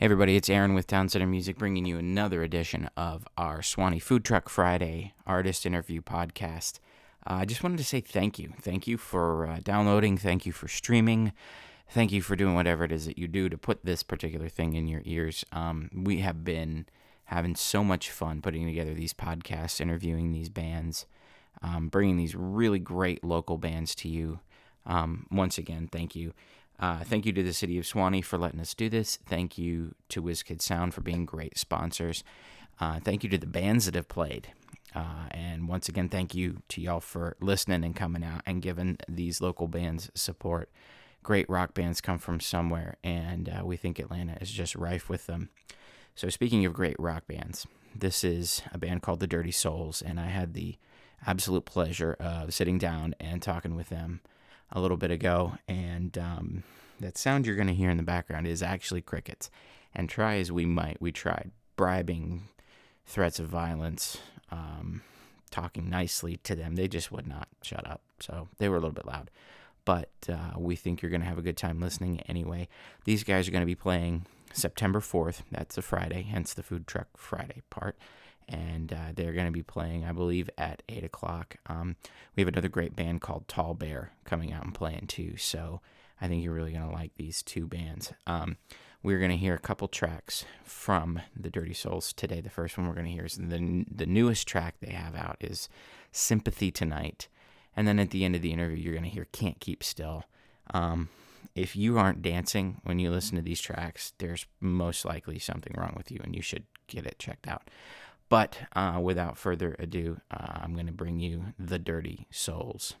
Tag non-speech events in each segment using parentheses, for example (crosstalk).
Hey everybody, it's Aaron with Town Center Music bringing you another edition of our Suwanee Food Truck Friday artist interview podcast. Uh, I just wanted to say thank you. Thank you for uh, downloading. Thank you for streaming. Thank you for doing whatever it is that you do to put this particular thing in your ears. Um, we have been having so much fun putting together these podcasts, interviewing these bands, um, bringing these really great local bands to you. Um, once again, thank you. Uh, thank you to the city of Suwanee for letting us do this. Thank you to WizKid Sound for being great sponsors. Uh, thank you to the bands that have played. Uh, and once again, thank you to y'all for listening and coming out and giving these local bands support. Great rock bands come from somewhere, and uh, we think Atlanta is just rife with them. So, speaking of great rock bands, this is a band called the Dirty Souls, and I had the absolute pleasure of sitting down and talking with them a little bit ago, and um, that sound you're going to hear in the background is actually crickets. And try as we might, we tried bribing, threats of violence, um, talking nicely to them. They just would not shut up. So they were a little bit loud. But uh, we think you're going to have a good time listening anyway. These guys are going to be playing September 4th. That's a Friday, hence the Food Truck Friday part and uh, they're going to be playing, I believe, at eight o'clock. Um, we have another great band called Tall Bear coming out and playing too. So I think you're really going to like these two bands. Um, we're going to hear a couple tracks from the Dirty Souls today. The first one we're going to hear is the the newest track they have out is Sympathy Tonight, and then at the end of the interview, you're going to hear Can't Keep Still. Um, if you aren't dancing when you listen to these tracks, there's most likely something wrong with you, and you should get it checked out. But uh, without further ado, uh, I'm going to bring you The Dirty Souls.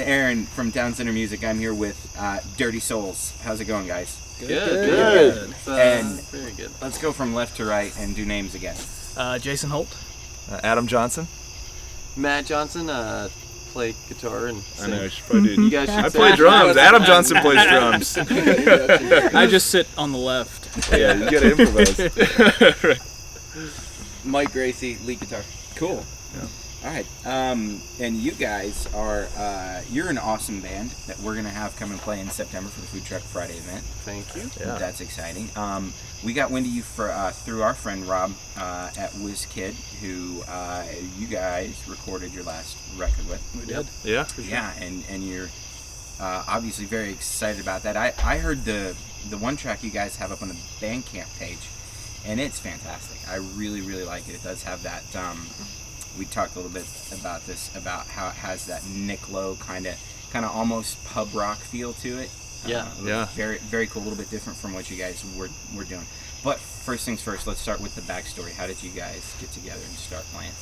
Is Aaron from Town Center Music. I'm here with uh, Dirty Souls. How's it going, guys? Good. Good. Good. It's, uh, And- very good. Let's go from left to right and do names again. Uh, Jason Holt. Uh, Adam Johnson. Matt Johnson, uh, play guitar and I know, I should probably do (laughs) You guys should I play drums. Adam Johnson plays (laughs) drums. (laughs) I just sit on the left. yeah, you gotta improvise. Mike Gracie, lead guitar. Cool. All right. Um, and you guys are uh, you're an awesome band that we're gonna have come and play in September for the Food Truck Friday event. Thank you. Yeah. That's exciting. Um, we got wind of you for uh, through our friend Rob uh, at WizKid, who uh, you guys recorded your last record with. We did. Yeah. Yeah, and and you're uh, obviously very excited about that. I, I heard the the one track you guys have up on the Bandcamp page, and it's fantastic. I really really like it. It does have that. Um, we talked a little bit about this about how it has that Nick Lowe kind of kind of almost pub rock feel to it. Yeah. Uh, Yeah. Very very cool. A little bit different from what you guys were were doing. But first things first, let's start with the backstory. How did you guys get together and start playing?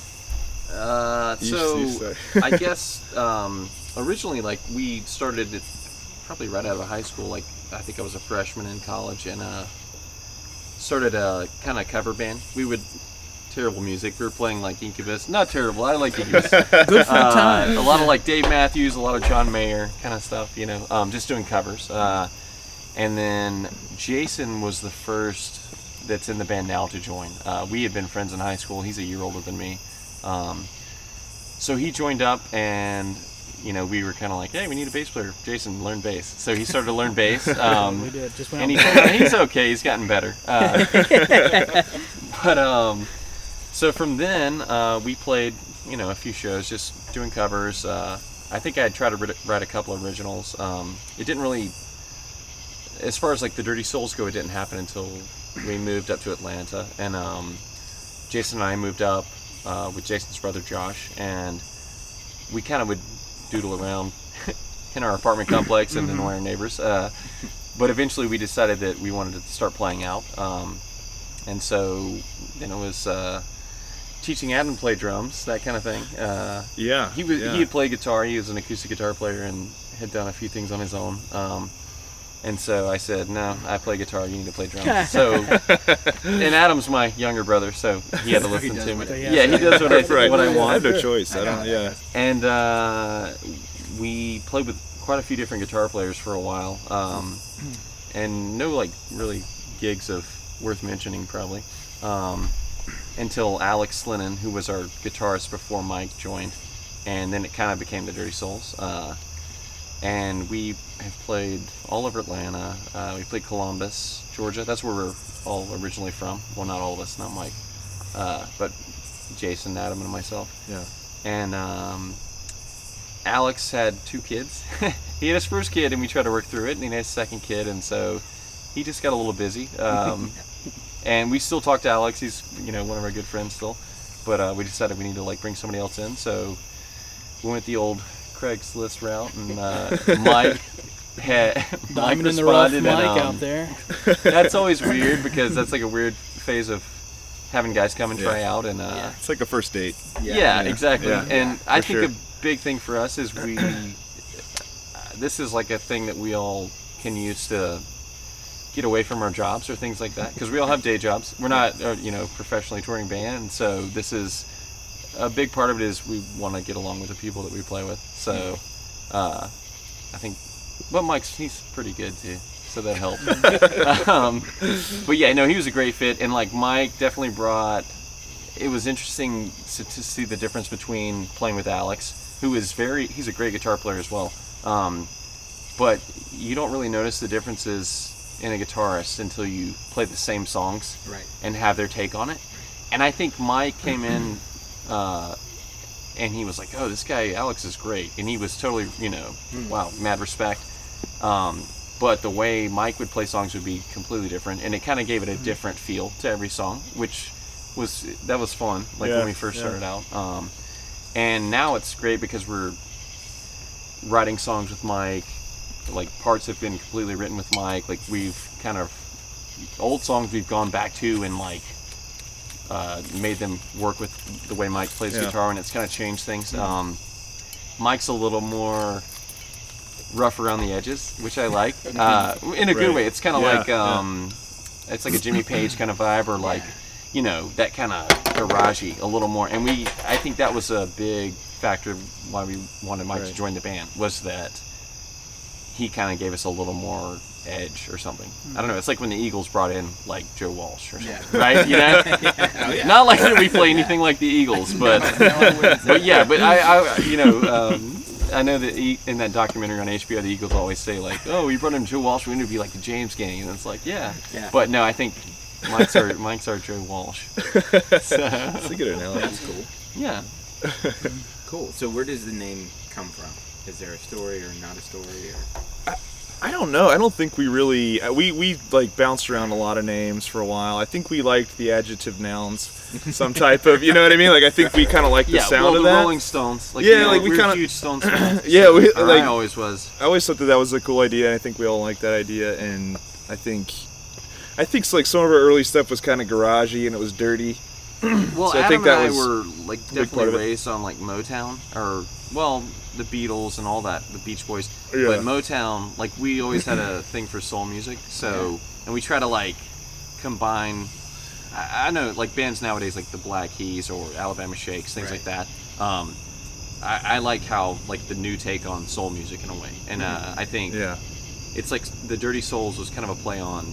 Uh, so. (laughs) I (laughs) guess um, originally, like we started it probably right out of high school. Like I think I was a freshman in college and uh, started a kind of cover band. We would terrible music. We were playing like Incubus. Not terrible. I like Incubus. (laughs) Good for Uh, time. a lot of like Dave Matthews, a lot of John Mayer kind of stuff, you know, um, just doing covers. Uh, and then Jason was the first that's in the band now to join. Uh, we had been friends in high school. He's a year older than me. Um, so he joined up and, you know, we were kind of like, hey, we need a bass player. Jason, learn bass. So he started to learn bass. (laughs) Um, we did. Just went and he's, he's okay. He's gotten better. Uh, (laughs) but um, so from then uh, we played, you know, a few shows, just doing covers. Uh, I think I tried to write, a couple originals. Um, it didn't really, as far as like the Dirty Souls go, it didn't happen until we moved up to Atlanta, and um, Jason and I moved up uh, with Jason's brother Josh, and we kind of would doodle around (laughs) in our apartment complex and annoy our neighbors. Uh, but eventually we decided that we wanted to start playing out. Um, and so then it was uh, teaching Adam to play drums, that kind of thing. Uh, Yeah. he was yeah. he had played guitar. He was an acoustic guitar player and had done a few things on his own. Um, and so I said, "No, I play guitar. You need to play drums." (laughs) so, and Adam's my younger brother, so he had to (laughs) listen to me. what he has Yeah, he does what I right. what I want. I want. have no choice. I I don't. Yeah. And uh, we played with quite a few different guitar players for a while, um, and no like really gigs of worth mentioning probably um, until Alex Slinnon, who was our guitarist before Mike joined, and then it kind of became the Dirty Souls. Uh, and we have played all over Atlanta. Uh, we played Columbus, Georgia. That's where we're all originally from. Well, not all of us, not Mike, uh, but Jason, Adam, and myself Yeah. and um, Alex had two kids. (laughs) he had his first kid, and we tried to work through it, and he had his second kid, and so he just got a little busy. (laughs) Um, and we still talk to Alex. He's you know one of our good friends still, but uh, we decided we need to like bring somebody else in, so we went the old Craigslist route, and uh, (laughs) Mike. Had, Mike Diamond in the rough, responded, Mike and, um, out there. (laughs) That's always weird because that's like a weird phase of having guys come and try Yeah. out, and uh, It's like a first date. yeah, Yeah. exactly. Yeah. And I For think sure. a big thing for us is we. (coughs) this is like a thing that we all can use to get away from our jobs or things like that because we all have day jobs. We're not, you know, professionally touring band, so this is a big part of it is we want to get along with the people that we play with. So, uh, I think, but Mike's he's pretty good too, so that helps. (laughs) um, but yeah, no, he was a great fit, and like Mike definitely brought. It was interesting to, to see the difference between playing with Alex, who is very he's a great guitar player as well, um, but you don't really notice the differences in a guitarist until you play the same songs Right. and have their take on it. And I think Mike came in uh, and he was like, "Oh, this guy Alex is great," and he was totally, you know, wow, mad respect. Um, but the way Mike would play songs would be completely different, and it kind of gave it a different feel to every song, which was that was fun. Like Yeah, when we first yeah. started out, um, and now it's great because we're writing songs with Mike. Like parts have been completely written with Mike. Like we've kind of old songs we've gone back to and like uh, made them work with the way Mike plays Yeah. guitar, and it's kind of changed things. Um, Mike's a little more rough around the edges, which I like (laughs) uh, in a good Right. way. It's kind of Yeah, like yeah. um, it's like a Jimmy Page kind of vibe, or like you know that kind of garagey a little more. And we, I think that was a big factor why we wanted Mike to join the band was that he kind of gave us a little more edge or something. I don't know. It's like when the Eagles brought in like Joe Walsh or something, right? You know, (laughs) not like that we play (laughs) anything like the Eagles, but but yeah, but I, I you know, (laughs) um, I know that e- in that documentary on HBO, the Eagles always say like, "Oh, we brought in Joe Walsh. We need to be like the James Gang," and it's like, yeah, Yeah. but no, I think Mike's our Mike's our Joe Walsh. So, That's a good analogy. That's cool. yeah, Cool. So where does the name come from? Is there a story or not a story? Or I don't know. I don't think we really uh, we we like bounced around a lot of names for a while. I think we liked the adjective nouns, some type of you know what I mean. Like I think we kind of like the yeah. sound well, of the that. Rolling Stones, like Yeah, you know, like, we we're kinda- huge Stones (clears throat) fans. Yeah, we- like- I always was. I always thought that that was a cool idea, and I think we all liked that idea. And I think, I think like some of our early stuff was kind of garagey and it was dirty. (clears throat) Well, So I Adam think that and I was were like definitely raised on like Motown or well, the Beatles and all that, the Beach Boys. Yeah. But Motown, like we always had a (laughs) thing for soul music, so and we try to like combine. I, I know like bands nowadays like the Black Keys or Alabama Shakes, things like that. Um, I, I like how like the new take on soul music in a way, and uh, I think Yeah, it's like the Dirty Souls was kind of a play on.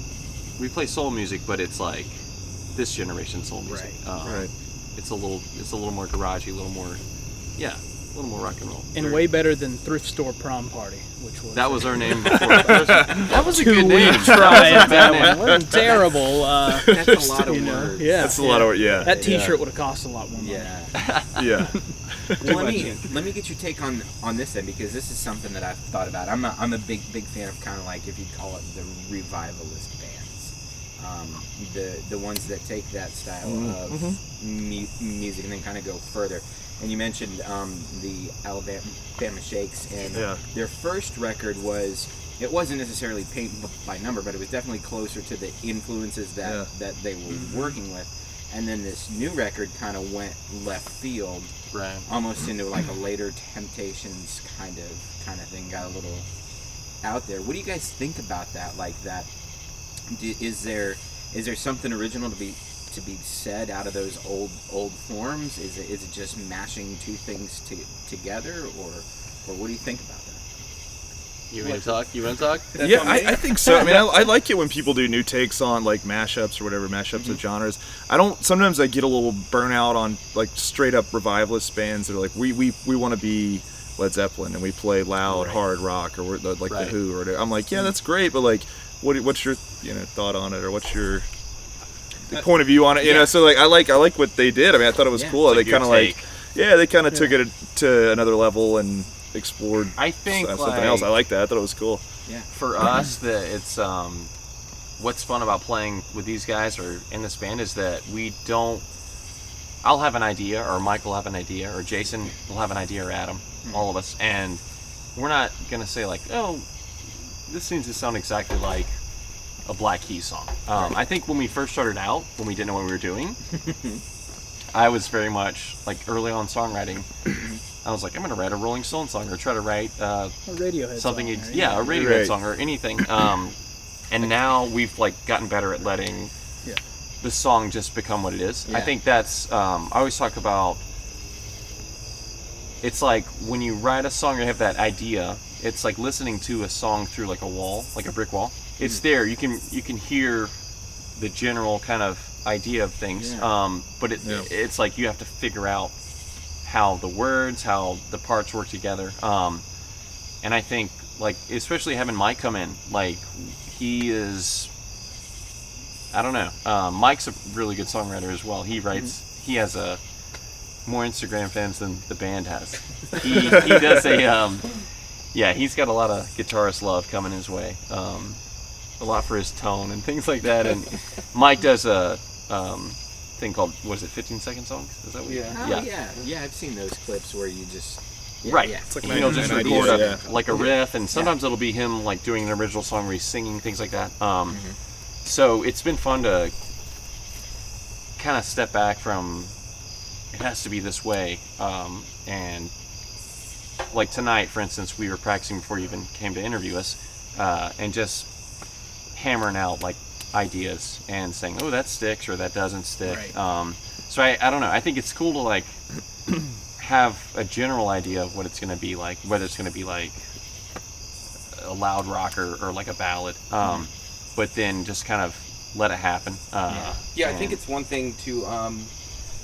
We play soul music, but it's like this generation soul music. Right, Um, right. It's a little, it's a little more garagey, a little more, yeah, a little more rock and roll. And Very- way better than Thrift Store Prom Party, which was That was our name. Before. (laughs) that was a good name. we tried That that one. name. Wasn't terrible. Uh, that's a lot (laughs) of you know, words. yeah. that's a lot of yeah. that T-shirt would have cost a lot more money. Yeah. (laughs) Yeah, well, let me let me get your take on on this then because this is something that I've thought about. I'm a, I'm a big big fan of kind of like if you'd call it the revivalist bands, um, the the ones that take that style of mu- music and then kind of go further. And you mentioned um, the Alabama Alabama Shakes, and Yeah. their first record was it wasn't necessarily paint by number, but it was definitely closer to the influences that Yeah. that they were working with. And then this new record kind of went left field Right. almost into like a later Temptations kind of kind of thing. Got a little out there. What do you guys think about that? Like that? Do, is there is there something original to be to be said out of those old old forms? Is it is it just mashing two things to, together, or or what do you think about that? You want to talk? You want to talk? yeah, I, I think so. I mean, I, I like it when people do new takes on like mashups or whatever mashups of genres. I don't. Sometimes I get a little burnout on like straight up revivalist bands that are like we we, we want to be Led Zeppelin and we play loud hard rock or we're like Right. the Who or whatever. I'm like, yeah, that's great, but like, what what's your you know thought on it or what's your point of view on it? You know, so like I like I like what they did. I mean, I thought it was Yeah. cool. They kind of like yeah, they kind of took it to another level and explored I think something like, else. I like that. I thought it was cool. Yeah, for us that it's um what's fun about playing with these guys or in this band is that we don't I'll have an idea or Mike will have an idea or Jason will have an idea or Adam all of us and we're not gonna say like oh this seems to sound exactly like a Black Keys song um, I think when we first started out when we didn't know what we were doing (laughs) I was very much like early on songwriting I was like I'm gonna write a Rolling Stone song or try to write uh, A Radiohead something song, ex- right? yeah a Radiohead Right. song or anything um and now we've like gotten better at letting Yeah. the song just become what it is i think that's um i always talk about it's like when you write a song or have that idea it's like listening to a song through like a wall like a brick wall it's there you can you can hear the general kind of idea of things Yeah. um but it, Yeah. it's like you have to figure out how the words how the parts work together um and I think like especially having Mike come in, like he is. I don't know. Um, Mike's a really good songwriter as well. He writes. He has a more Instagram fans than the band has. (laughs) He he does a um, yeah. He's got a lot of guitarist love coming his way. Um, a lot for his tone and things like that. And Mike does a um, thing called what is it? 15 second songs? Is that what? Oh Yeah. yeah, yeah. I've seen those clips where you just yeah, right. Yeah. It's like He'll just record idea, a, yeah. like a riff, and sometimes it'll be him like doing an original song where he's singing things like that. Um, So it's been fun to kind of step back from it has to be this way, um, and like tonight, for instance, we were practicing before you even came to interview us, uh, and just hammering out like ideas and saying, "Oh, that sticks" or "That doesn't stick." Right. Um, so I, I don't know. I think it's cool to like (clears throat) have a general idea of what it's going to be like, whether it's going to be like a loud rocker or like a ballad, um, but then just kind of let it happen. Uh, Yeah, I think it's one thing to um,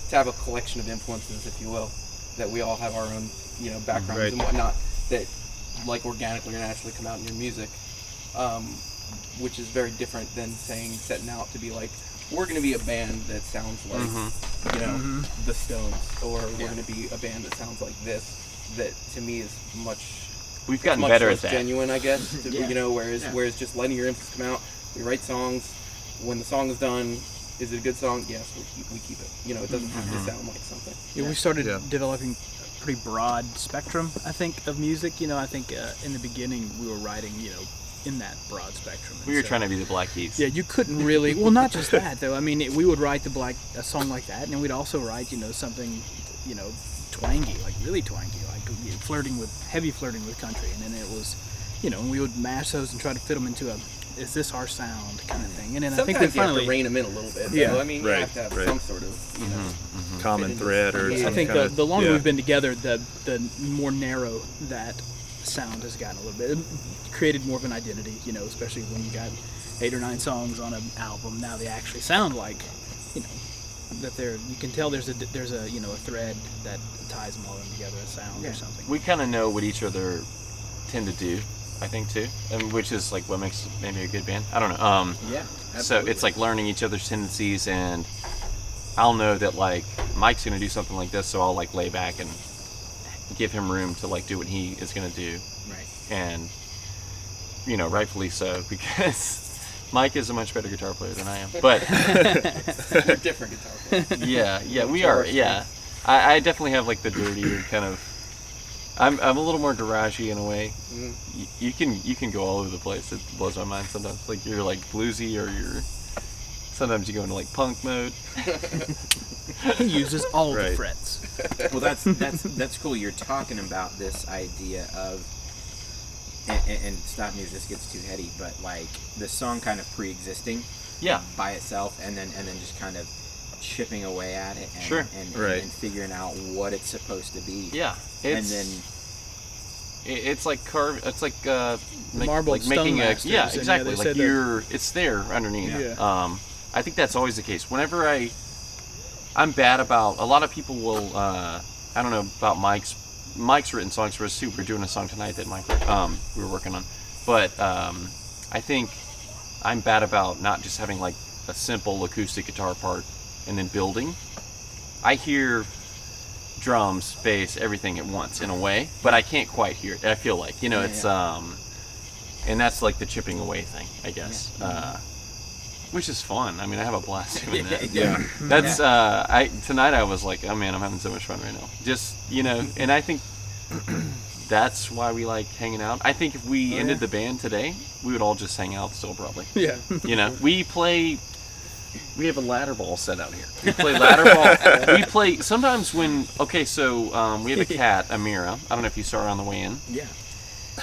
to have a collection of influences, if you will, that we all have our own, you know, backgrounds Right. and whatnot that, like organically or naturally, come out in your music, um, which is very different than saying setting out to be like, we're going to be a band that sounds like, Mm-hmm. you know, Mm-hmm. the Stones, or we're Yeah. going to be a band that sounds like this. That to me is much we've gotten much better less at that. genuine, I guess. To, Yeah. You know, whereas Yeah. whereas just letting your influence come out. We write songs. When the song is done, is it a good song? Yes, we keep, we keep it. You know, it doesn't have Mm-hmm. to sound like something. Yeah, we started Yeah. developing a pretty broad spectrum, I think, of music. You know, I think uh, in the beginning we were writing, you know, in that broad spectrum. and We were so- trying to be the Black Keys. Yeah, you couldn't really. Well, not just that though. I mean, it, we would write the black a song like that, and we'd also write, you know, something, you know, twangy, like really twangy, like you know, flirting with heavy flirting with country, and then it was, you know, and we would mash those and try to fit them into a, is this our sound kind of thing, and then I think we you have finally. to rein them in a little bit. Yeah. though. I mean, you Right, have to have right. some sort of, you know. Mm-hmm. common Fit into thread or something. some I think kind the, of, the longer yeah. we've been together, the the more narrow that sound has gotten a little bit. Created more of an identity, you know, especially when you got eight or nine songs on an album. Now they actually sound like, you know, that they're. You can tell there's a there's a you know a thread that ties them all in together, a sound or something. We kind of know what each other tend to do, I think too, and which is like what makes maybe a good band. I don't know. Um, Yeah. so it's like learning each other's tendencies, and I'll know that like Mike's gonna do something like this, so I'll like lay back and give him room to like do what he is gonna do, Right. and you know, rightfully so (laughs) because. Mike is a much better guitar player than I am, but (laughs) They're different guitar players. yeah, yeah, we are. Yeah, I, I definitely have like the dirty kind of. I'm, I'm a little more garagey in a way. Mm. Y- you can you can go all over the place. It blows my mind sometimes. Like you're like bluesy or you're. Sometimes you go into like punk mode. (laughs) (laughs) He uses all the frets. well that's that's that's cool you're talking about this idea of and, and, and stop me if this gets too heady but like the song kind of pre-existing Yeah, by itself and then and then just kind of chipping away at it and, Sure. and, and, Right. and figuring out what it's supposed to be yeah. and then it's like carve. It's like uh, make, Marbled like making a stone yeah masters, and, yeah, exactly. like you're it's there underneath. Yeah. Um, I think that's always the case. Whenever I, I'm bad about a lot of people will. Uh, I don't know about Mike's. Mike's written songs for us too. We're doing a song tonight that Mike um, we were working on, but um, I think I'm bad about not just having like a simple acoustic guitar part and then building. I hear drums, bass, everything at once in a way, but I can't quite hear it. I feel like you know Yeah, it's um, and that's like the chipping away thing, I guess. Uh, which is fun. I mean, I have a blast (laughs) doing that. Yeah. That's uh, I tonight I was like, oh man, I'm having so much fun right now. Just you know, and I think (clears throat) that's why we like hanging out. I think if we ended the band today, we would all just hang out still probably. Yeah. (laughs) You know, we play. We have a ladder ball set out here. We play ladder ball. (laughs) we play sometimes when okay, so um, we have a cat, Amira. I don't know if you saw her on the way in, yeah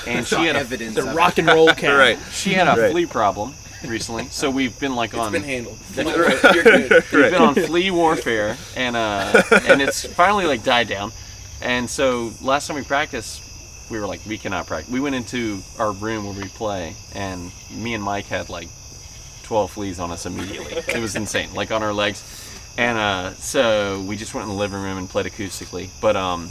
and she had a evidence The rock and roll cat. Right. she had a Right. flea problem recently, so we've been like It's on been handled. Right. You're good. We've been on flea warfare, and uh, (laughs) and it's finally like died down. And so last time we practiced, we were like, we cannot practice. We went into our room where we play, and me and Mike had like 12 fleas on us immediately. It was insane, like on our legs. And uh, so we just went in the living room and played acoustically. But um,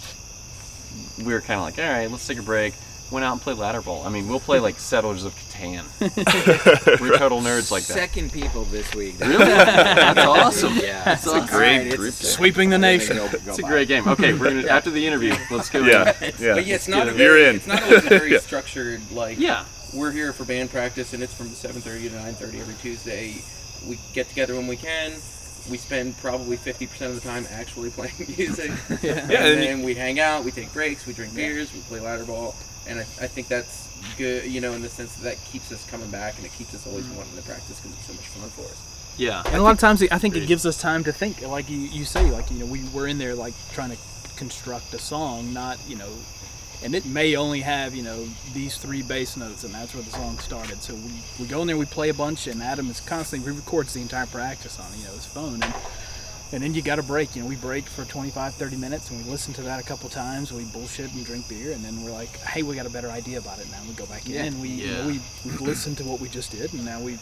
we were kind of like, all right, let's take a break. Went out and played ladder ball. I mean, we'll play like Settlers of Catan. (laughs) we're total nerds like that. second people this week (laughs) Really? That's awesome. yeah That's All a right, great it's group. Sweeping the nation. go- go It's a by. great game. Okay, we're gonna (laughs) after the interview. Let's go. Yeah. in. Yeah. But yeah, it's not. A You're very, in. It's not always a very structured like. Yeah. We're here for band practice, and it's from 7:30 to 9:30 every Tuesday. We get together when we can. We spend probably 50% of the time actually playing music. Yeah. and Yeah, and then we hang out, we take breaks, we drink beers, we play ladder ball, and I, I think that's good, you know, in the sense that that keeps us coming back and it keeps us always mm. wanting to practice because it's so much fun for us. Yeah. And a lot of times, I think it gives us time to think. Like you, you say, like you know, we were in there like trying to construct a song, not you know, and it may only have you know these three bass notes, and that's where the song started. So we, we go in there, we play a bunch, and Adam is constantly re-records the entire practice on you know his phone, and and then you got a break. You know, we break for 25, 30 minutes, and we listen to that a couple times. We bullshit and drink beer, and then we're like, hey, we got a better idea about it now. We go back in, and we you know, we we listen to what we just did, and now we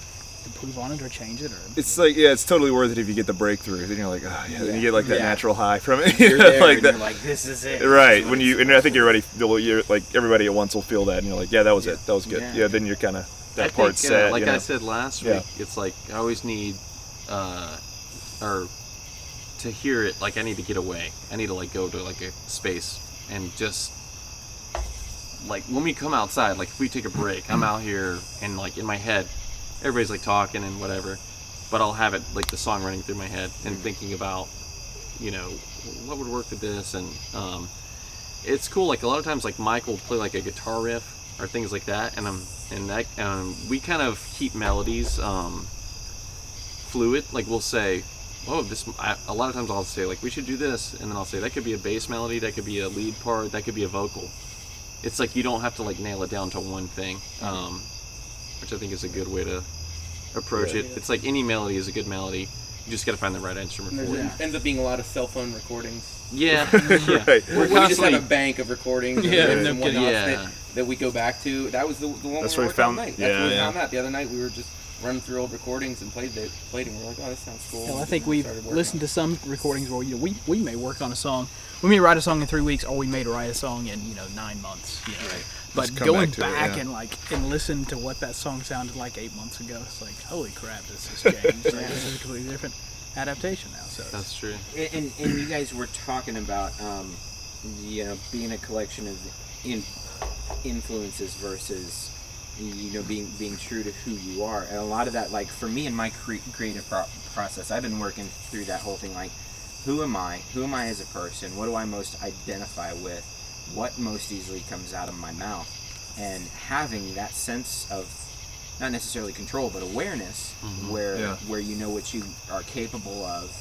improve on it or change it or It's like yeah, it's totally worth it if you get the breakthrough. Then you're like, oh yeah, then you get like that Yeah. natural high from it. You're (laughs) there like that. you're like, this is it. Right when you and I think you're ready. You're like everybody at once will feel that, and you're like, yeah, that was it. That was good. Yeah. Yeah. then you're kind of that I part's think, uh, set. like you know? I said last Yeah. week, it's like I always need, uh, or to hear it. Like I need to get away. I need to like go to like a space and just like when we come outside. Like if we take a break, I'm out here and like in my head, everybody's like talking and whatever, but I'll have it like the song running through my head and thinking about, you know, what would work with this and um, it's cool. Like a lot of times, like Mike will play like a guitar riff or things like that, and I'm and that um, we kind of keep melodies um, fluid. Like we'll say, oh, this. I, a lot of times I'll say like we should do this, and then I'll say that could be a bass melody, that could be a lead part, that could be a vocal. It's like you don't have to like nail it down to one thing, um, which I think is a good way to approach it. It's like any melody is a good melody. You just got to find the right instrument for there it. ends up being a lot of cell phone recordings. Yeah, (laughs) yeah. Right. We We're just have a bank of recordings Yeah, and no whatnots. Yeah. that, that we go back to. That was the, the one That's we where we worked on found- night. That's yeah, where we yeah. found that. The other night we were just running through old recordings and played it, played and we are like, oh, this sounds cool. Well, I think And we we've listened to some recordings where you know we, we may work on a song, we may write a song in three weeks, or we may write a song in you know nine months. You know? But going back to it, yeah. and like and listen to what that song sounded like eight months ago, it's like holy crap, this has changed. like, this is a completely different adaptation now. So That's true. And, and, and you guys were talking about, um, you know, being a collection of in, influences versus, you know, being being true to who you are. And a lot of that, like for me in my cre- creative pro- process, I've been working through that whole thing. Like, who am I? Who am I as a person? What do I most identify with? What most easily comes out of my mouth? And having that sense of not necessarily control, but awareness, mm-hmm. where Yeah. where you know what you are capable of,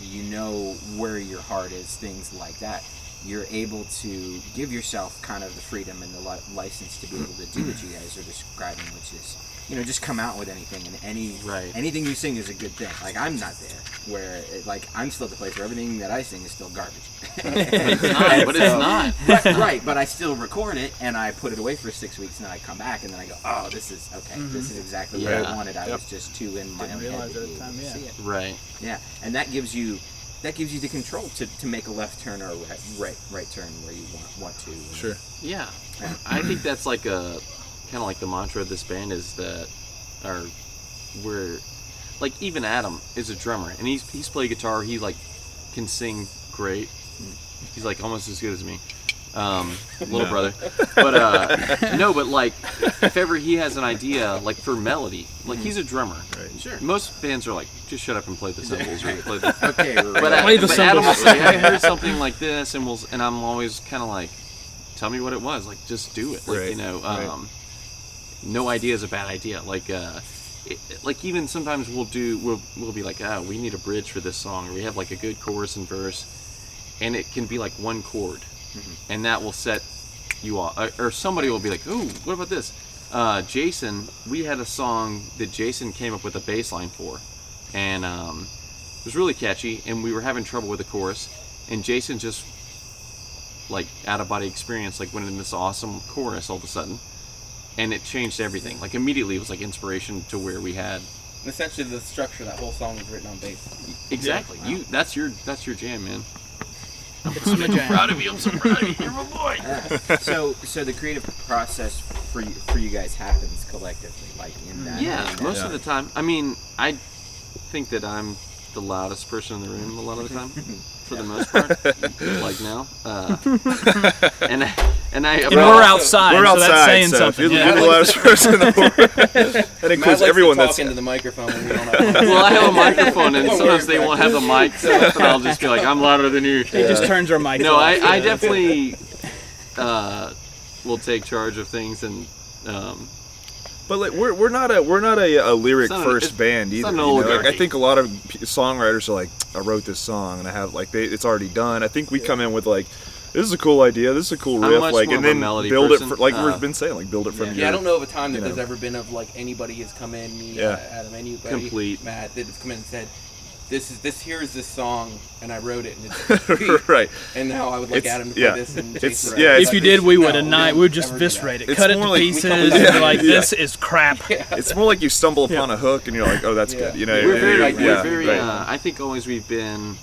you know where your heart is, things like that. You're able to give yourself kind of the freedom and the li- license to be able to do what you guys are describing, which is, you know, just come out with anything and any Right. anything you sing is a good thing. Like I'm not there, where it, like I'm still at the place where everything that I sing is still garbage. It's not, (laughs) but it's not. (laughs) right, right, but I still record it and I put it away for six weeks and then I come back and then I go, oh, this is okay. This mm-hmm. is exactly what I wanted. I Yep. was just too in my Didn't own head to at be able time, to yeah. see it. Right. Yeah, and that gives you that gives you the control to, to make a left turn or a right right, right turn where you want want to. Sure. Yeah, I think that's like a kind of like the mantra of this band is that, or we're like even Adam is a drummer and he's he's played guitar. He like can sing great. Mm. He's like almost as good as me, um, (laughs) little No. brother. But uh, (laughs) no, but like if ever he has an idea like for melody, like he's a drummer. Right. Sure. Most bands are like just shut up and play the cymbals or play (laughs) the Okay. Right. but, I, Play the but Adam will say, I heard something like this, and we'll, and I'm always kind of like, tell me what it was. Like, just do it. Like, Right, you know, right. um, no idea is a bad idea. Like, uh, it, like even sometimes we'll do, we'll, we'll be like, oh, we need a bridge for this song, or we have like a good chorus and verse, and it can be like one chord, Mm-hmm. and that will set you off. Or, or somebody will be like, ooh, what about this? Uh, Jason, we had a song that Jason came up with a bass line for, and um, it was really catchy, and we were having trouble with the chorus, and Jason just like out of body experience, like went in this awesome chorus all of a sudden, and it changed everything. Like immediately, it was like inspiration to where we had essentially, the structure of that whole song was written on bass. exactly you. That's your that's your jam, man. It's my jam. Proud of you. I'm so proud of you. You're my boy. (laughs) Yeah. so so the creative process for you, for you guys happens collectively, like in that. Yeah, in most Yeah. of the time. I mean, I think that I'm the loudest person in the room a lot of the time, (laughs) for the most part. (laughs) like now, uh, and I- and I. And we're outside, We're so outside, that's saying so something. you're yeah. the loudest person in the world, (laughs) that includes likes everyone to talk that's into the microphone when we don't have. (laughs) Well, I have a microphone, and (laughs) sometimes we're they won't have the mic so I'll just be like, "I'm louder than you." He just turns our mic No, off. I, I definitely uh, will take charge of things, and um, But like we're, we're not a we're not a, a lyric It's not first it's- band it's either. not you know? Like, I think a lot of songwriters are like, I wrote this song and I have like they, it's already done. I think we come in with like this is a cool idea. This is a cool I'm riff. much Like, more and of a then melody build person. it for like Uh, we've been saying, like build it from Yeah, your. I don't know of a time that you there's know. ever been of like anybody has come in, me, Yeah. uh, Adam, anybody, Complete. Matt, that has come in and said, "This is this here is this song, and I wrote it, and it's (laughs) right. And now I would like It's- Adam to play yeah. this and It's- Jason yeah, Ray. it's- if you did, we no, would have not. we We would just never do that. viscerate it, It's cut it more to like- pieces, and come be like, yeah. "This is crap." (laughs) It's more like you stumble upon a hook and you're like, oh, that's Yeah. good. You know, We're and very, you're- we're yeah, very. right. Uh, I think always we've been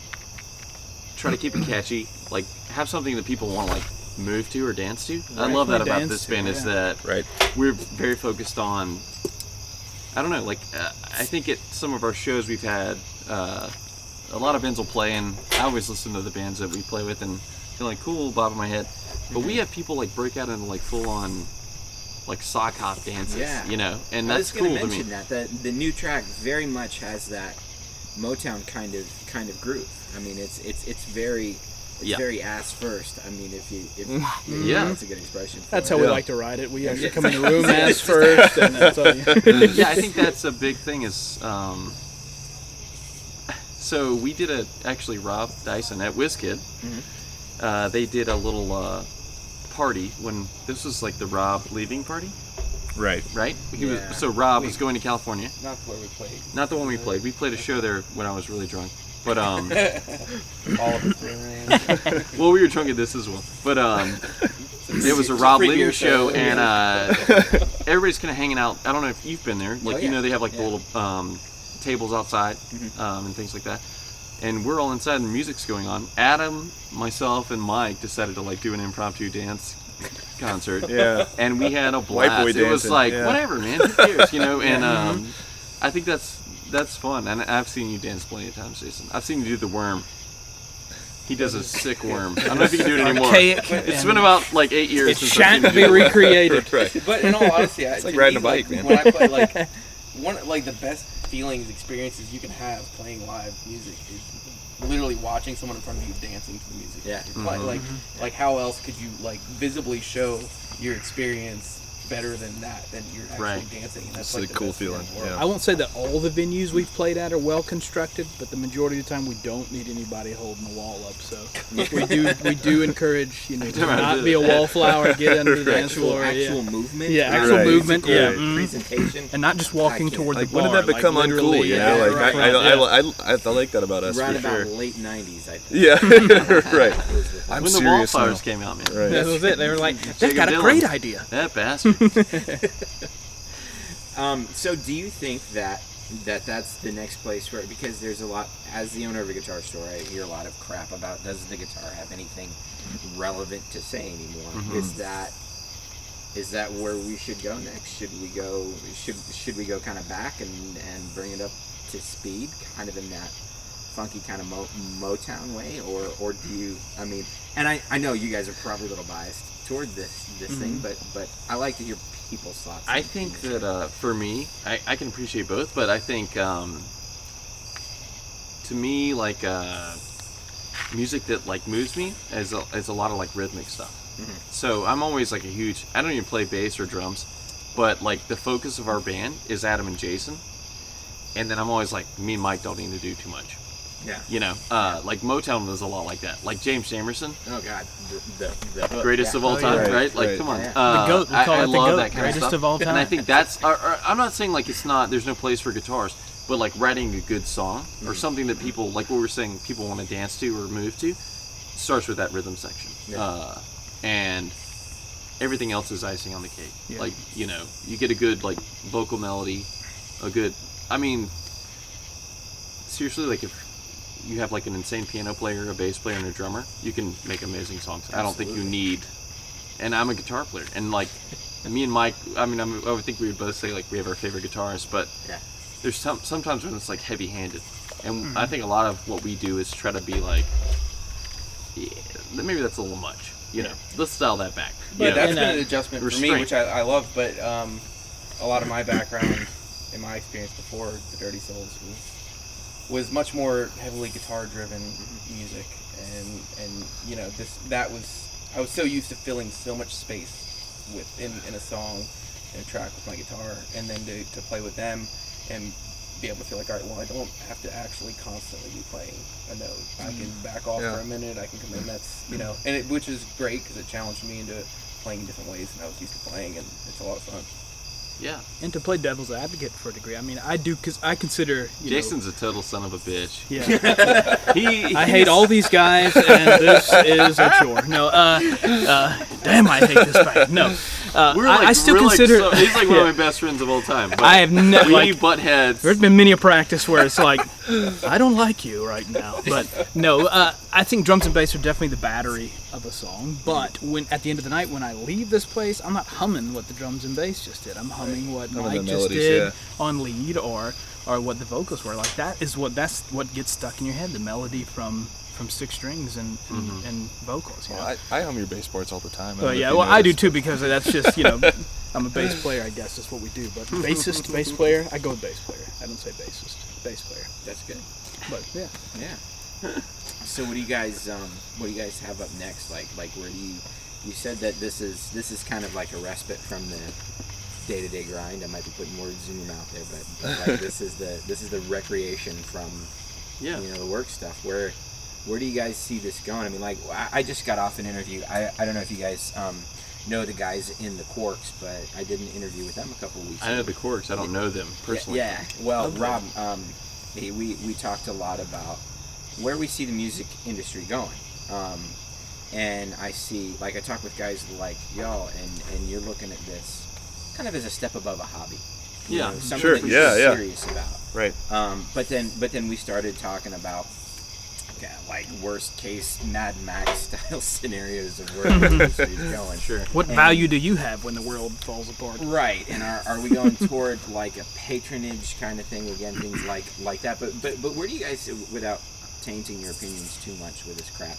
try to keep it catchy. Like have something that people want to like move to or dance to. I love that about dance this to, band is yeah. that right. we're very focused on. I don't know. Like uh, I think at some of our shows we've had uh, a lot of bands will play, and I always listen to the bands that we play with and feel like cool, bob in my head. But Mm-hmm. we have people like break out into like full on. Like sock hop dances, Yeah. you know, and I that's was gonna cool to me. mention that the the new track very much has that Motown kind of kind of groove. I mean, it's it's it's very it's Yeah. very ass first. I mean, if you if Yeah. that's a good expression. For That's it. how we Yeah. like to ride it. We actually come in the room (laughs) ass first, and that's all. You, (laughs) yeah, I think (laughs) that's a big thing. Is um, so we did a actually Rob Dyson at WizKid. Mm-hmm. Uh, they did a little uh, party when this was like the Rob leaving party, Right. right? He Yeah. was, so Rob was going to California. Not where we played. Not the one we played. We played a show there when I was really drunk. But um, (laughs) All of us were in. well, we were drunk at this as well. But um, it was a Rob Freakier show, show. and uh, (laughs) everybody's kind of hanging out. I don't know if you've been there. Like Oh, you know, they have like the little um, tables outside Mm-hmm. um, and things like that. And we're all inside, and music's going on. Adam, myself, and Mike decided to like do an impromptu dance concert. (laughs) Yeah. and we had a White blast. boy it was like yeah. whatever, man. Who cares, you know? And um, I think that's that's fun. And I've seen you dance plenty of times, Jason. I've seen you do the worm. He does a sick worm. I don't know if you can do it anymore. Archaic It's and- been about like eight years It since shan't I've be seen you. recreated. (laughs) right. But in all honesty, I, It's like to riding me, a bike, like, man. When I play, like (laughs) one like the best feelings, experiences you can have playing live music is literally watching someone in front of you dancing to the music. Yeah. You're play- Like, Mm-hmm. like how else could you like visibly show your experience better than that? Than you're actually Right. dancing. And that's It's like a the cool feeling in feeling, the world. yeah. I won't say that all the venues we've played at are well constructed, but the majority of the time we don't need anybody holding the wall up. So we do we do encourage you know (laughs) to not be a wallflower, get (laughs) under the dance actual floor, actual yeah. movement. Yeah, actual Right. movement, physical yeah. Mm. Presentation. and not just walking toward Like the when did that become like, uncool? literally, You yeah, like right, I, I. I, I, I, I like that about us Right for about sure. late '90s, I think. Yeah, (laughs) right. I'm when the serious now. Wallflowers came out, man. Right. That was it. They were like, "That Jakob got a great idea." That bastard. (laughs) Um, so do you think that that that's the next place where because there's a lot as the owner of a guitar store, I hear a lot of crap about does the guitar have anything relevant to say anymore? Mhm. Is that is that where we should go next? Should we go should should we go kind of back and and bring it up to speed, kind of in that funky kind of Mo- Motown way, or or do you? I mean, and I I know you guys are probably a little biased toward this this thing, but but I like to hear people's thoughts. I think that uh, for me, I, I can appreciate both, but I think um, to me, like uh, music that like moves me is a, is a lot of like rhythmic stuff. So I'm always like a huge. I don't even play bass or drums, but like the focus of our band is Adam and Jason, and then I'm always like, me and Mike don't need to do too much. Yeah. You know, uh, like Motown was a lot like that. Like James Jamerson, Oh God, the the, the greatest yeah. of all Oh, time, yeah. right? Right, Like, right. come on. Yeah. Uh, The goat, we I, call I it the love goat, that kind greatest of stuff. of all And I think that's. Or, or, I'm not saying like it's not. There's no place for guitars, but like writing a good song Mm-hmm. or something that people like what we were saying people want to dance to or move to starts with that rhythm section. Yeah. Uh, and everything else is icing on the cake. Yeah. Like you know, you get a good like vocal melody, a good. I mean, seriously, like if you have like an insane piano player, a bass player, and a drummer, you can make amazing songs. I don't think you need. And I'm a guitar player, and like me and Mike, I mean, I'm, I would think we would both say like we have our favorite guitarists, but Yeah. there's some sometimes when it's like heavy-handed, and Mm-hmm. I think a lot of what we do is try to be like, yeah, maybe that's a little much. You know, let's dial that back. But you know? that's And, been uh, an adjustment for me, which I, I love. But um, a lot of my background in my experience before the Dirty Souls was was much more heavily guitar driven music, and and you know this that was I was so used to filling so much space with in, in a song, and a track with my guitar, and then to, to play with them and be able to feel like, all right, well, I don't have to actually constantly be playing a note. I can mm. back off Yeah. for a minute. I can come in. That's you mm. know, and it, which is great because it challenged me into playing in different ways than I was used to playing, and it's a lot of fun. Yeah. And to play devil's advocate for a degree, I mean, I do because I consider you know, Jason's a total son of a bitch. yeah. (laughs) He, I hate all these guys, and this is a chore. No, uh, uh, damn, I hate this band. No, uh, We're I, like, I still we're consider. Like so, he's like one Yeah. of my (laughs) best friends of all time. But I have no we like. butt heads. There's been many a practice where it's like, (laughs) I don't like you right now. But no, uh, I think drums and bass are definitely the battery of a song. But when at the end of the night, when I leave this place, I'm not humming what the drums and bass just did. I'm humming what Humming the Mike just did yeah. on lead or or what the vocals were. Like that is what that's what gets stuck in your head. The melody from from six strings and and, and vocals. You know? Well, I, I hum your bass parts all the time. I don't Well, know yeah, well, I do too because that's just you know, (laughs) I'm a bass player. I guess that's what we do. But (laughs) bassist, bass player, I go with bass player. I don't say bassist, bass player. That's good. But yeah, Yeah. (laughs) so what do you guys um what do you guys have up next? Like like where do you you said that this is this is kind of like a respite from the day to day grind. I might be putting words in your mouth there, but, but like this is the this is the recreation from yeah. you know the work stuff. Where where do you guys see this going? I mean, like I, I just got off an interview. I, I don't know if you guys um, know the guys in the Quarks, but I did an interview with them a couple weeks. I know the Corks. I don't know them personally. Yeah, yeah. well, Rob, um, he, we we talked a lot about where we see the music industry going, um, and I see like I talk with guys like y'all, and and you're looking at this kind of as a step above a hobby. You Yeah, know, something sure, that you're yeah, yeah. serious about. Right. Um, but then, but then we started talking about yeah, like worst case Mad Max (laughs) style scenarios of where (laughs) the industry is going. Sure. what And- value do you have when the world falls apart? Right, and are, are we going toward like a patronage kind of thing again, things like like that? But but but where do you guys, without tainting your opinions too much with this crap,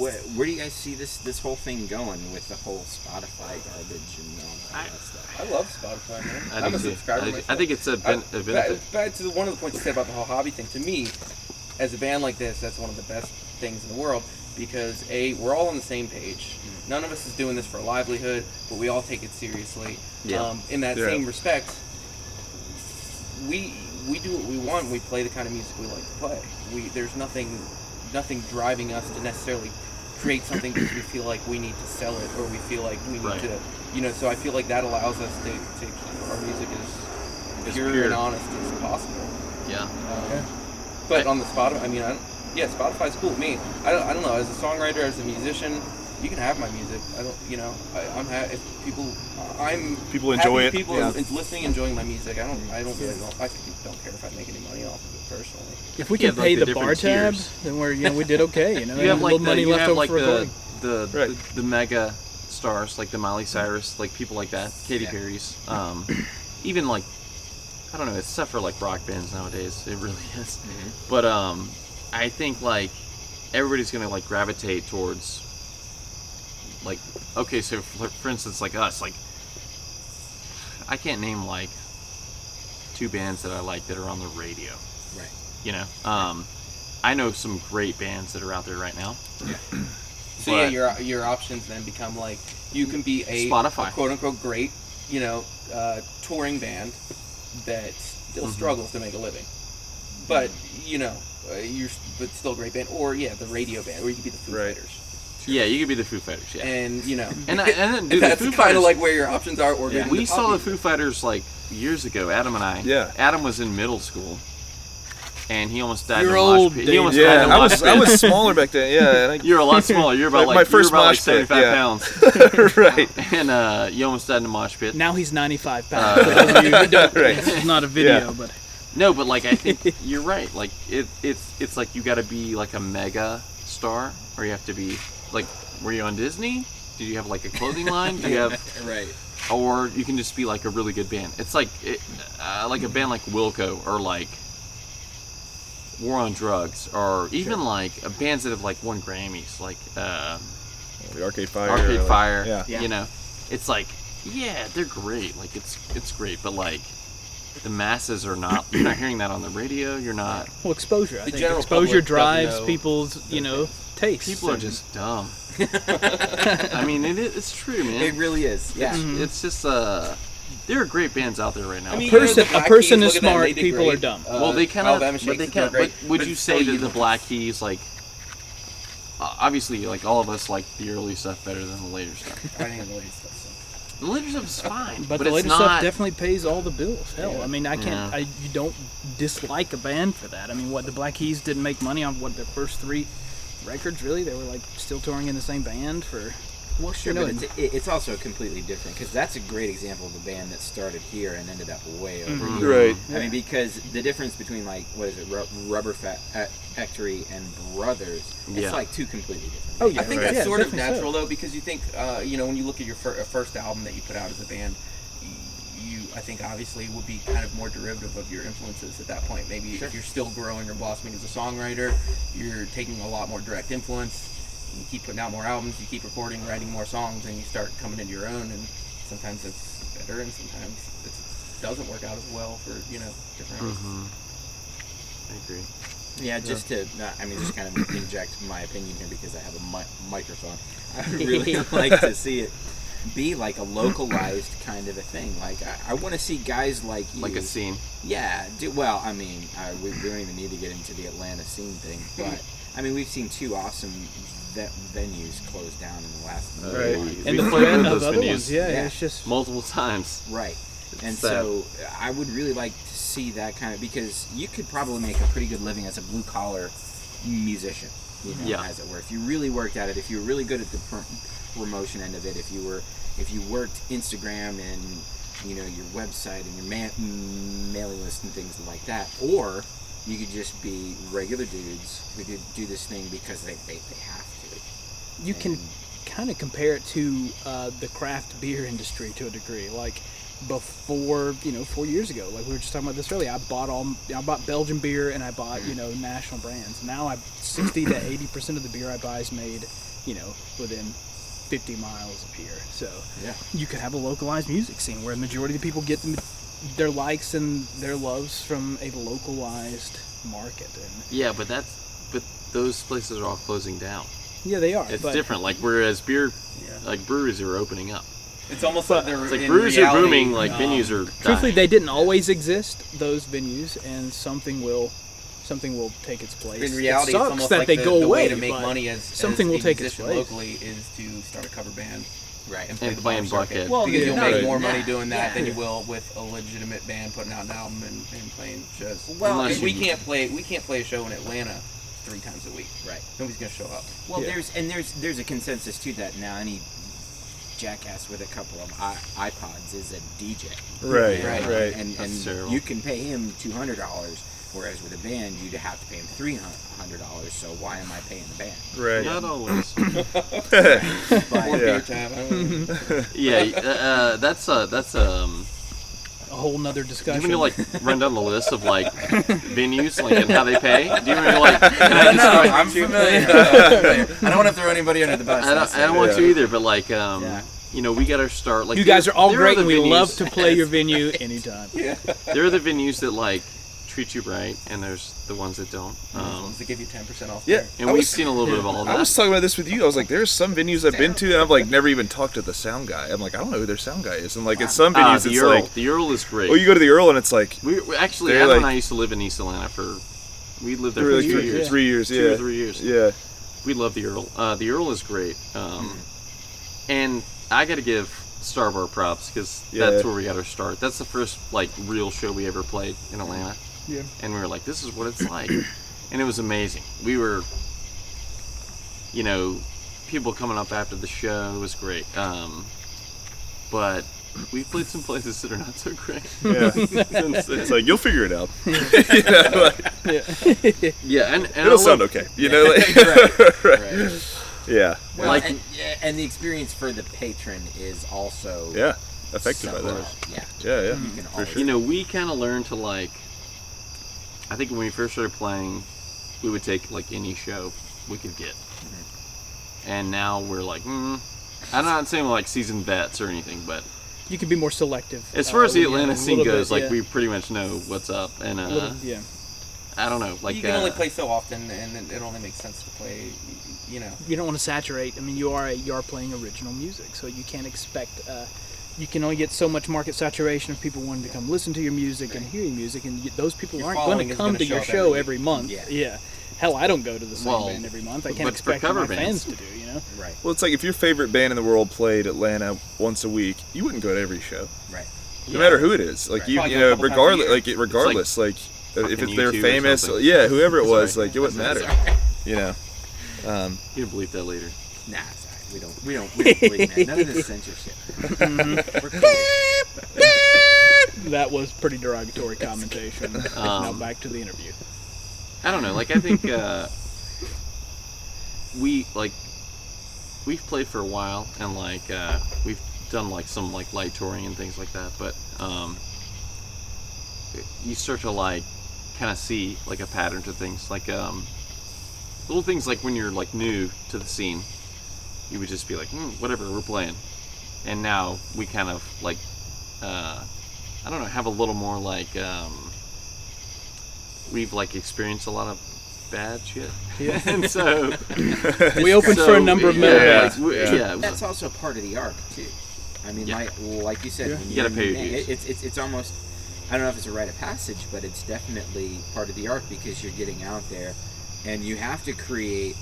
where, where do you guys see this this whole thing going with the whole Spotify garbage and all that I- stuff? I love Spotify, man. I am a subscriber I. I think it's a, ben, a I- benefit. back, back to the, one of the points you said about the whole hobby thing. To me, as a band like this, that's one of the best things in the world because a we're all on the same page. None of us is doing this for a livelihood, but we all take it seriously. Yeah. Um, in that Yeah. same respect, we we do what we want. We play the kind of music we like to play. We there's nothing nothing driving us to necessarily create something because we feel like we need to sell it or we feel like we need Right. to you know. So I feel like that allows us to, to keep our music as As pure, pure. and honest as possible. yeah. Um, But on the Spotify, I mean, I don't, yeah, Spotify's cool with me. I don't, I don't know. As a songwriter, as a musician, you can have my music. I don't, you know, I, I'm ha- if people, I'm People enjoy it, People yeah. is listening, enjoying my music. I don't, I don't really, don't, I don't care if I make any money off of it personally. If we You can have, pay like, the the, bar different tab, then we're you know we did okay. You know, You have and a like little the, money you left have over like for the, the, Right. the the mega stars like the Miley Cyrus, like people like that, Katy Yeah. Perry's, um, even like I don't know, it's stuff for like rock bands nowadays. It really (laughs) is. But um, I think like everybody's gonna like gravitate towards like okay, so for, for instance, like us, like I can't name like two bands that I like that are on the radio. Right. You know, um, I know some great bands that are out there right now. Yeah. (clears throat) So yeah, your your options then become like you can be a, Spotify. a quote unquote great, you know, uh, touring band that still Mhm. struggles to make a living, but you know, uh, you're but still a great band, or yeah, the radio band, or you could be the Foo Right. Fighters, Yeah, you could be the Foo Fighters. Yeah. and you know, (laughs) And I- and then, dude, the that's Foo kind Fighters- of like where your options are. Or Yeah. we the saw the. Foo Fighters like years ago. Adam and I. Yeah. Adam was in middle school, and he almost died You're in a mosh old, pit. He almost died Yeah, in a I mosh was pit. I was smaller back then. Yeah, and I, (laughs) You're a lot smaller. You're about (laughs) My- like my first you're about like mosh pit, 75 yeah. pounds, (laughs) right. and uh, you almost died in a mosh pit. Now he's 95 pounds. Uh, For those of you who don't, Right. This is not a video, Yeah. but No, but like I think you're right. Like it, it's it's like you got to be like a mega star, or you have to be like. Were you on Disney? Did you have like a clothing line? Do you have, right. or you can just be like a really good band. It's like it, uh, like a band like Wilco or like War on Drugs, or even like uh, bands that have like won Grammys, like uh, The Arcade Fire. Arcade like- Fire. Yeah. Yeah. You know, it's like yeah, they're great. Like it's it's great, but like the masses are not. You're not hearing that on the radio. You're not. (clears throat) well, exposure. I The think general exposure drives know people's you know tastes. People are just dumb. (laughs) I mean, it, is- it's true, man. It really is. Yeah. It's, it's just uh, there are great bands out there right now. I mean, person- you know, a person Keys, is look them, smart, people great. are dumb. Uh, well, they kind Alabama of, but Shakes they is doing kind of. But great, would but you say still that you the Black Keys, like, uh, obviously, like all of us like the early stuff better than the later stuff. (laughs) I think the latest stuff. So. The later stuff is fine, But, but, the it's later not. stuff definitely pays all the bills. Hell, Yeah. I mean, I can't. Yeah. I you don't dislike a band for that. I mean, what the Black Keys didn't make money on what their first three records. Really, they were like still touring in the same band for. Well, sure, You know, but it's, it, it's also completely different because that's a great example of a band that started here and ended up way over Mhm. here. Right. I mean, because the difference between like what is it, Ru- Rubber Fa- uh, Factory and Brothers, Yeah. it's like two completely different. Oh, bands. yeah. I think Right. that's Yeah, sort of definitely so. natural though, because you think, uh, you know, when you look at your fir- uh, first album that you put out as a band, you, I think, obviously would be kind of more derivative of your influences at that point. Maybe Sure. if you're still growing or blossoming as a songwriter, you're taking a lot more direct influence. You keep putting out more albums, you keep recording, writing more songs, and you start coming into your own. And sometimes it's better, and sometimes it's, it doesn't work out as well for you know different. Mhm. I agree. Yeah, just to, uh, I mean, just kind of (coughs) inject my opinion here because I have a mi- microphone. (laughs) I would really (laughs) like to see it be like a localized kind of a thing. Like, I, I want to see guys like you. Like a scene. Yeah, do, well, I mean, I, we, we don't even need to get into the Atlanta scene thing, but I mean, we've seen two awesome ve- venues closed down in the last uh, Right. year. And the We've played threat of those other venues ones. Yeah, Yeah. it's just. multiple times. Right. And sad. so I would really like to see that kind of because you could probably make a pretty good living as a blue collar musician, you know, Yeah. as it were. If you really worked at it, if you were really good at the pr- promotion end of it, if you were, if you worked Instagram and you know your website and your ma- mailing list and things like that, or you could just be regular dudes who did do this thing because they they, they have to. You can kind of compare it to uh, the craft beer industry to a degree. Like before, you know, four years ago, like we were just talking about this earlier, I bought all, I bought Belgian beer and I bought, you know, national brands. Now I, 60 to 80 percent of the beer I buy is made, you know, within 50 miles of here. So Yeah. you could have a localized music scene where a majority of the people get their likes and their loves from a localized market. And Yeah, but that's but those places are all closing down. Yeah, they are. It's but different. Like whereas beer, Yeah. like breweries are opening up. It's almost like they're It's like in breweries reality, are booming. Like um, venues are. Truthfully, dying. they didn't always exist. Those venues, and something will, something will take its place. In reality, it sucks it's that like they the, go the away way to make but money as something as will take its place. locally is to start a cover band Right. and play And the play bar in circuit. Buckhead. Well, because yeah, you'll no, make right. more money Yeah. doing that than you will with a legitimate band putting out an album and, and playing shows. Well, we can't play we can't play a show in Atlanta three times a week. Right. Nobody's gonna show up. Well, Yeah. there's and there's there's a consensus to that now. Any jackass with a couple of iPods is a DJ. Right, Right. right. And That's and you can pay him two hundred dollars, whereas with a band you'd have to pay him three hundred dollars. So why am I paying the band? Right. Not always. (laughs) But Yeah. (laughs) beer time. I don't know. yeah, uh, uh, that's uh, that's um. A whole nother Do you discussion. want me to like run down the list of like (laughs) venues like and how they pay? Do you want me to like? Can (laughs) I no. I'm familiar. (laughs) I'm familiar. I don't want to throw anybody under the bus. I don't, I don't it. want to either, but like um, Yeah. you know, we got our start. Like you guys are all great, the and we venues- love to play your venue anytime. yeah, There are the venues that like treat you right, and there's the ones that don't. Um, Um, to give you ten percent off. Yeah. there. and I we've was- seen a little bit of all that. I was talking about this with you. I was like, there's some venues I've been to, and I've like never even talked to the sound guy. I'm like, I don't know who their sound guy is. And like, at some Ah, venues, the it's Earl. like, the Earl is great. oh, you go to the Earl, and it's like we, we actually, They're Adam and I used to live in East Atlanta for. We lived there three, for like, two three, years. three years, Two yeah, or three years. yeah, We love the Earl. Uh, the Earl is great. Um, Mm-hmm. And I got to give Starbar props because Yeah. that's where we got our start. That's the first like real show we ever played in Atlanta. Yeah. And we were like, this is what it's like, (clears throat) and it was amazing. We were, you know, people coming up after the show. It was great. Um, but we played some places that are not so great. yeah. (laughs) It's like you'll figure it out. (laughs) (laughs) You know, like, yeah, and, and it'll sound love- okay. You know, like, Right. yeah, Well, Like- and, and the experience for the patron is also yeah, affected by somewhat- that. Yeah. Yeah, yeah. You can For sure. You know, we kind of learned to like. I think when we first started playing, we would take like any show we could get, and now we're like, mm, I'm not saying we're like seasoned vets or anything, but You can be more selective. as far uh, as the Atlanta a scene goes, bit, like yeah. we pretty much know what's up, and uh, little- yeah. I don't know, like you can uh, only play so often, and it- it only makes sense to play. You know. you don't want to saturate. I mean, you are you are playing original music, so you can't expect uh, you can only get so much market saturation of people wanting to come listen to your music and hear your music, and y- those people Your aren't going to come gonna your show every every, month. Yeah. Hell, I don't go to the same Well, band every month. I can't but for expect cover my fans to do. You know. Right. Well, it's like if your favorite band in the world played Atlanta once a week, you wouldn't go to every show, Right. no matter who it is. Like Right. you, Probably you know, couple times regardless, year. like it, regardless, like, if it's they're U2 or famous, yeah, whoever it was, Sorry. like it wouldn't (laughs) matter, you know. Um, You can believe that later. Nah, it's all right. We don't. We don't. We don't believe that. None of this censorship. We're cool. That was pretty derogatory commentation. now Um, back to the interview. I don't know. Like I think uh, we like we've played for a while, and like uh, we've done like some like light touring and things like that. But um, you start to like kind of see like a pattern to things, like um, little things like when you're like new to the scene, you would just be like, hmm, whatever, we're playing. And now we kind of like, uh, I don't know, have a little more like. Um, we've like experienced a lot of bad shit. Yeah. (laughs) and so (laughs) We opened for a number of yeah, metal Yeah. bands. like, we- Yeah. yeah. That's also part of the arc too. I mean, Yeah. like like you said, Yeah. when You gotta pay your dues. It's it's it's almost. I don't know if it's a rite of passage, but it's definitely part of the arc because you're getting out there, and you have to create.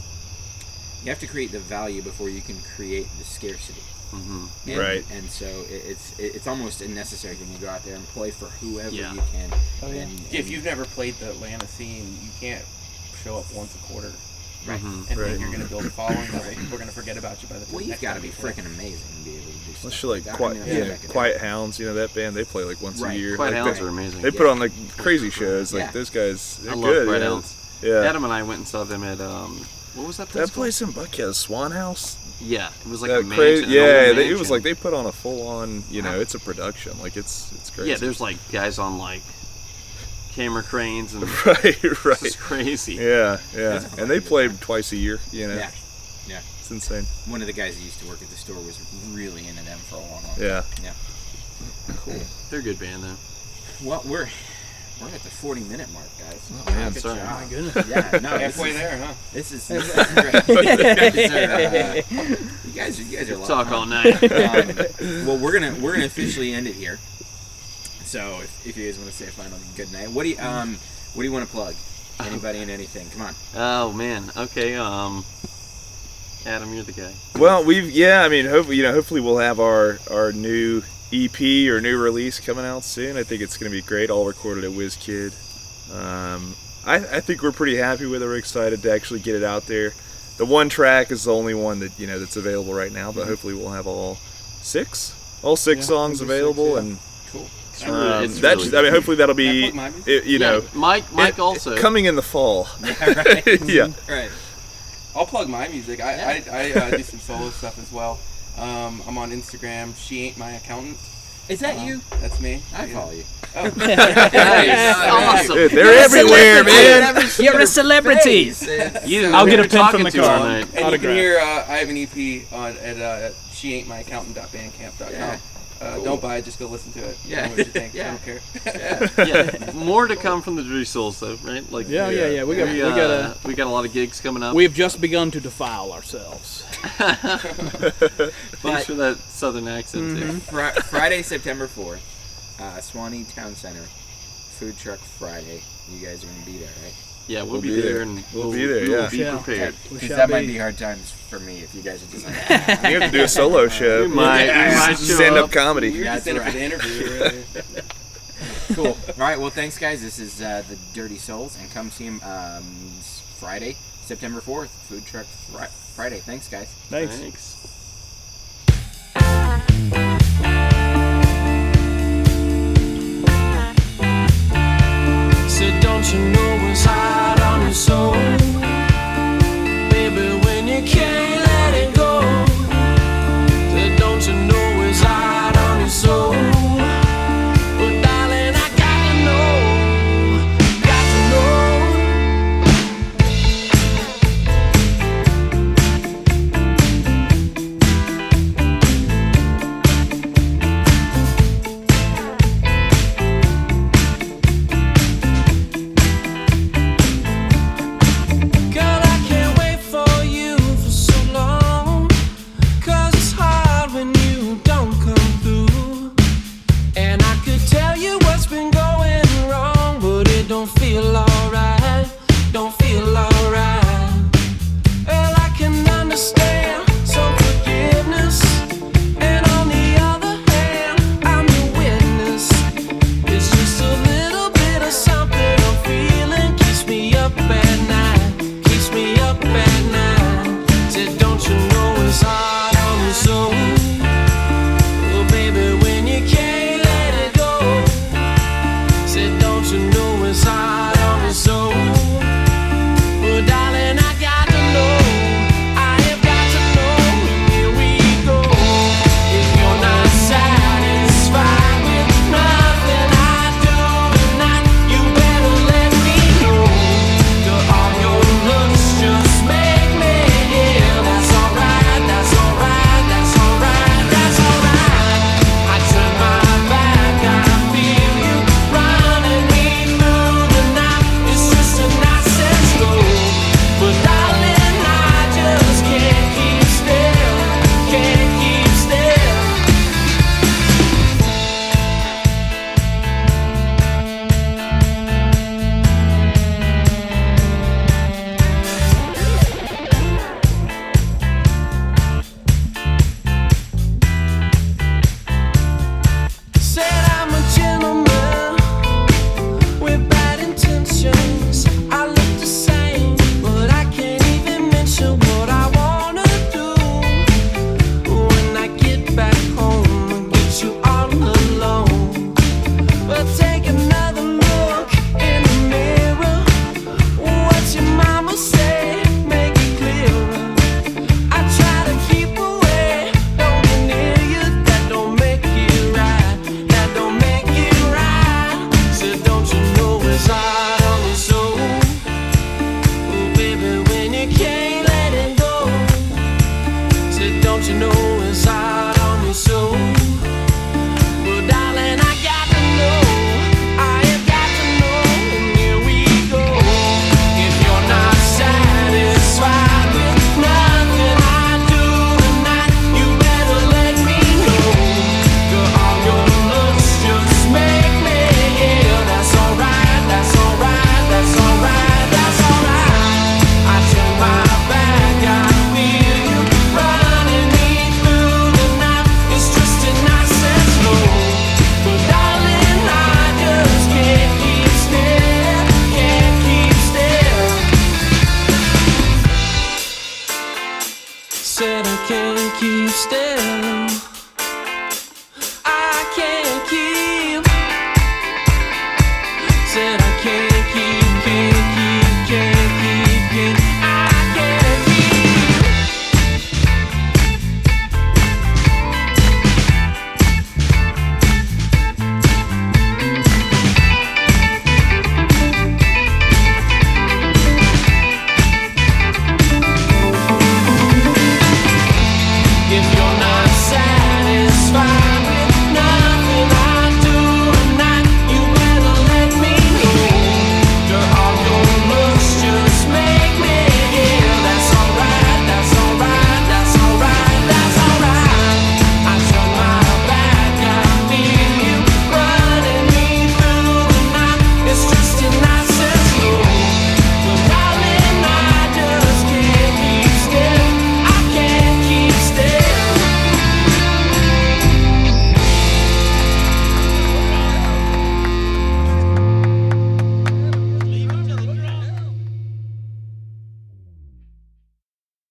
You have to create the value before you can create the scarcity. hmm And, Right. And so it, it's it, it's almost a necessary thing to go out there and play for whoever Yeah. you can. Oh, yeah. and, If you've never played the Atlanta scene, you can't show up once a quarter right. Mhm. and Right. think you're going to build a (clears throat) following that people are going to forget about you by the time. Well, you've got to be freaking amazing to be able to do stuff. Unless you're like that. I quiet, mean, you I know, think I Quiet Hounds, you know that band. They play like once Right. a year. Quiet like, Hounds they, are amazing. They put on like crazy shows. Like Yeah. those guys, they're I love good. Quiet yeah. Hounds. Yeah. Adam and I went and saw them at um, what was that place? that place in Buckhead, Swan House. Yeah, it was like that a crazy. mansion, an Yeah, they, it was like they put on a full on. You know, it's a production. Like it's it's crazy. yeah. There's like guys on like camera cranes and (laughs) right, (laughs) right. just crazy. Yeah, yeah. That's And they good played time. twice a year. You know, Yeah. Yeah. it's insane. One of the guys that used to work at the store was really into them for a long, long Yeah. Yeah. Cool. They're a good band though. Well, we're we're at the 40 minute mark, guys. Oh, man, Good sorry. job. My goodness. Yeah, no, this Halfway is, there, huh? This is, (laughs) this is great. (laughs) you, guys uh, you guys are you guys are a lot of Talk fun. all night. um, well, we're gonna we're gonna officially end it here. So if, if you guys want to say a final good night, what do you um what do you want to plug? Anybody and anything? Come on. oh man. Okay. Um, Adam, you're the guy. Well, we've yeah. I mean, hopefully, you know, hopefully we'll have our our new EP or new release coming out soon. I think it's going to be great. All recorded at WizKid. Um, I, I think we're pretty happy with it. We're excited to actually get it out there. The one track is the only one that you know that's available right now, but hopefully we'll have all six, all six Yeah, songs it'll six, available, yeah. and Cool. It's really- um, it's that really I mean, hopefully that'll Can be plug my music? it, you know Yeah, Mike. Mike it- also. coming in the fall. (laughs) Yeah, right. (laughs) yeah. right. I'll plug my music. I, Yeah. I, I uh, do some solo stuff as well. Um, I'm on Instagram. She ain't my accountant. Is that Um, you? That's me. I Yeah. follow you. Oh. (laughs) Nice. awesome. Dude, they're everywhere, man. You're a celebrity. You, I'll we get a were pin from the car. all night. And you can hear uh, I have an EP on at uh, sheaintmyaccountant.bandcamp.com. Yeah. Uh, Cool. Don't buy it, just go listen to it. Yeah. What you think. (laughs) Yeah. I don't care. Yeah. (laughs) yeah, more to come from the Dirty Souls, though, right? Like, Yeah, yeah, yeah. We got, we, we uh, got a. we got a lot of gigs coming up. We've just begun to defile ourselves. (laughs) Thanks for that southern accent too. Fri- Friday, September 4th, uh, Suwanee Town Center, Food Truck Friday. You guys are going to be there, right? Yeah, we'll, We'll be, be there, there. and We'll we'll, be there, we'll yeah. be Yeah. prepared. We Because shall that might be. be hard times for me if you guys are just like, (laughs) You have to do a solo (laughs) show. We might- we might show stand up up. comedy. You're That's just in it for the interview, really. cool. All right, well, thanks, guys. This is uh, the Dirty Souls, and come see them um, s- Friday, September 4th, Food Truck Fri- Friday. Thanks, guys. Thanks. Thanks. So don't you know on your soul?